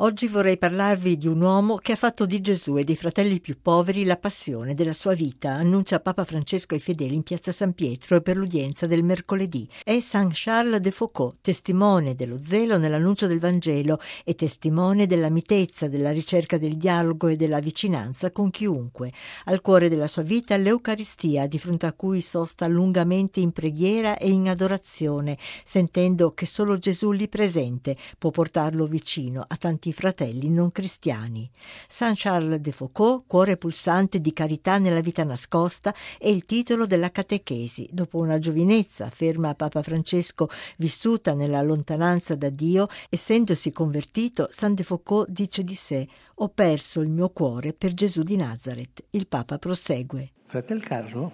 Oggi vorrei parlarvi di un uomo che ha fatto di Gesù e dei fratelli più poveri la passione della sua vita, annuncia Papa Francesco ai fedeli in piazza San Pietro per l'udienza del mercoledì. È Saint Charles de Foucault, testimone dello zelo nell'annuncio del Vangelo e testimone della mitezza, della ricerca del dialogo e della vicinanza con chiunque. Al cuore della sua vita l'Eucaristia, di fronte a cui sosta lungamente in preghiera e in adorazione, sentendo che solo Gesù lì presente può portarlo vicino a tanti tanti fratelli non cristiani. Saint Charles de Foucault, cuore pulsante di carità nella vita nascosta, è il titolo della catechesi. Dopo una giovinezza, afferma Papa Francesco, vissuta nella lontananza da Dio, essendosi convertito, Saint de Foucault dice di sé: Ho perso il mio cuore per Gesù di Nazareth. Il Papa prosegue. Fratel Carlo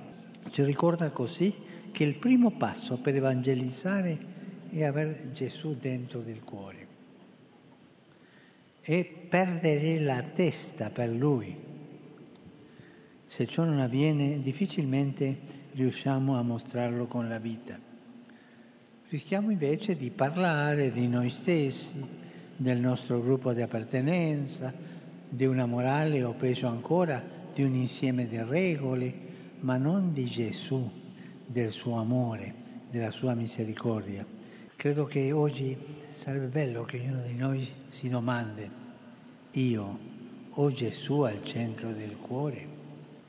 ci ricorda così che il primo passo per evangelizzare è avere Gesù dentro del cuore e perdere la testa per lui. Se ciò non avviene, difficilmente riusciamo a mostrarlo con la vita. Rischiamo invece di parlare di noi stessi, del nostro gruppo di appartenenza, di una morale o peggio ancora di un insieme di regole, ma non di Gesù, del suo amore, della sua misericordia. Credo che oggi sarebbe bello che ognuno di noi si domandi, io ho Gesù al centro del cuore?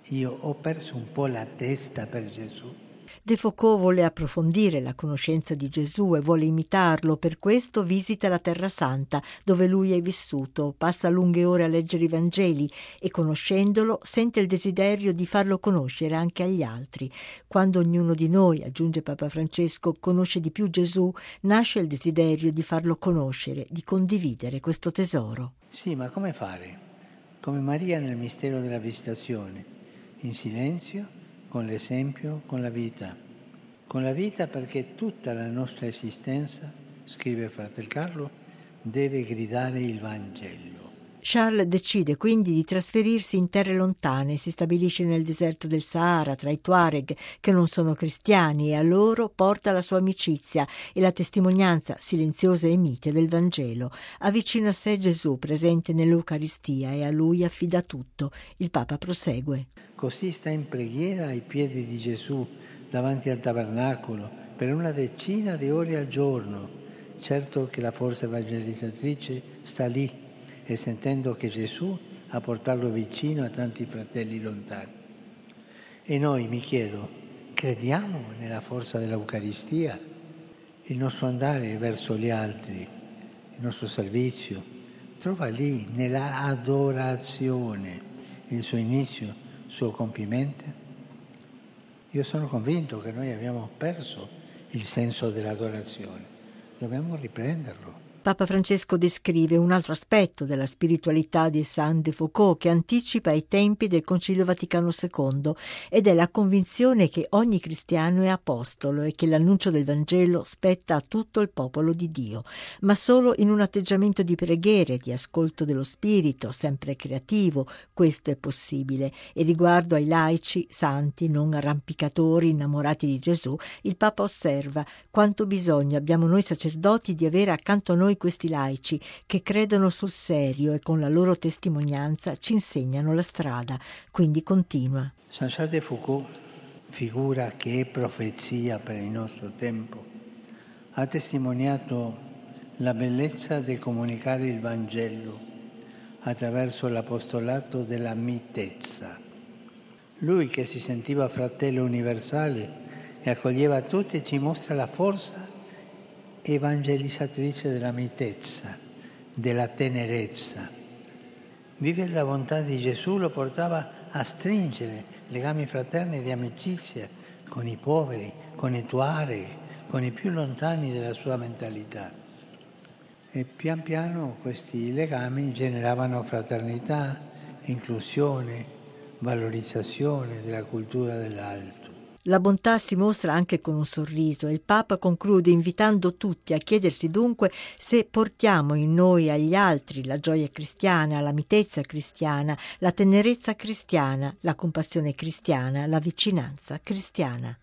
Io ho perso un po' la testa per Gesù? De Foucault vuole approfondire la conoscenza di Gesù e vuole imitarlo, per questo visita la Terra Santa, dove lui è vissuto, passa lunghe ore a leggere i Vangeli e conoscendolo sente il desiderio di farlo conoscere anche agli altri. Quando ognuno di noi, aggiunge Papa Francesco, conosce di più Gesù, nasce il desiderio di farlo conoscere, di condividere questo tesoro. Sì, ma come fare? Come Maria nel mistero della visitazione, in silenzio con l'esempio, con la vita. Con la vita perché tutta la nostra esistenza, scrive Fratel Carlo, deve gridare il Vangelo. Charles decide quindi di trasferirsi in terre lontane, si stabilisce nel deserto del Sahara tra i Tuareg che non sono cristiani e a loro porta la sua amicizia e la testimonianza silenziosa e mite del Vangelo. Avvicina a sé Gesù presente nell'Eucaristia e a lui affida tutto. Il Papa prosegue. Così sta in preghiera ai piedi di Gesù davanti al tabernacolo per una decina di ore al giorno. Certo che la forza evangelizzatrice sta lì e sentendo che Gesù ha portato vicino a tanti fratelli lontani. E noi, mi chiedo, crediamo nella forza dell'Eucaristia? Il nostro andare verso gli altri, il nostro servizio, trova lì nella adorazione il suo inizio suo compimento? Io sono convinto che noi abbiamo perso il senso dell'adorazione, dobbiamo riprenderlo. Papa Francesco descrive un altro aspetto della spiritualità di Saint de Foucault che anticipa i tempi del Concilio Vaticano II ed è la convinzione che ogni cristiano è apostolo e che l'annuncio del Vangelo spetta a tutto il popolo di Dio, ma solo in un atteggiamento di preghiere, di ascolto dello Spirito, sempre creativo, questo è possibile. E riguardo ai laici, santi, non arrampicatori, innamorati di Gesù, il Papa osserva quanto bisogno abbiamo noi sacerdoti di avere accanto a noi noi questi laici che credono sul serio e con la loro testimonianza ci insegnano la strada. Quindi continua. Saint-Charles de Foucault, figura che è profezia per il nostro tempo, ha testimoniato la bellezza di comunicare il Vangelo attraverso l'apostolato della mitezza. Lui che si sentiva fratello universale e accoglieva tutti ci mostra la forza evangelizzatrice della mitezza, della tenerezza. Vivere la bontà di Gesù lo portava a stringere legami fraterni di amicizia con i poveri, con i tuari, con i più lontani della sua mentalità. E pian piano questi legami generavano fraternità, inclusione, valorizzazione della cultura dell'altro. La bontà si mostra anche con un sorriso e il Papa conclude invitando tutti a chiedersi dunque se portiamo in noi agli altri la gioia cristiana, la mitezza cristiana, la tenerezza cristiana, la compassione cristiana, la vicinanza cristiana.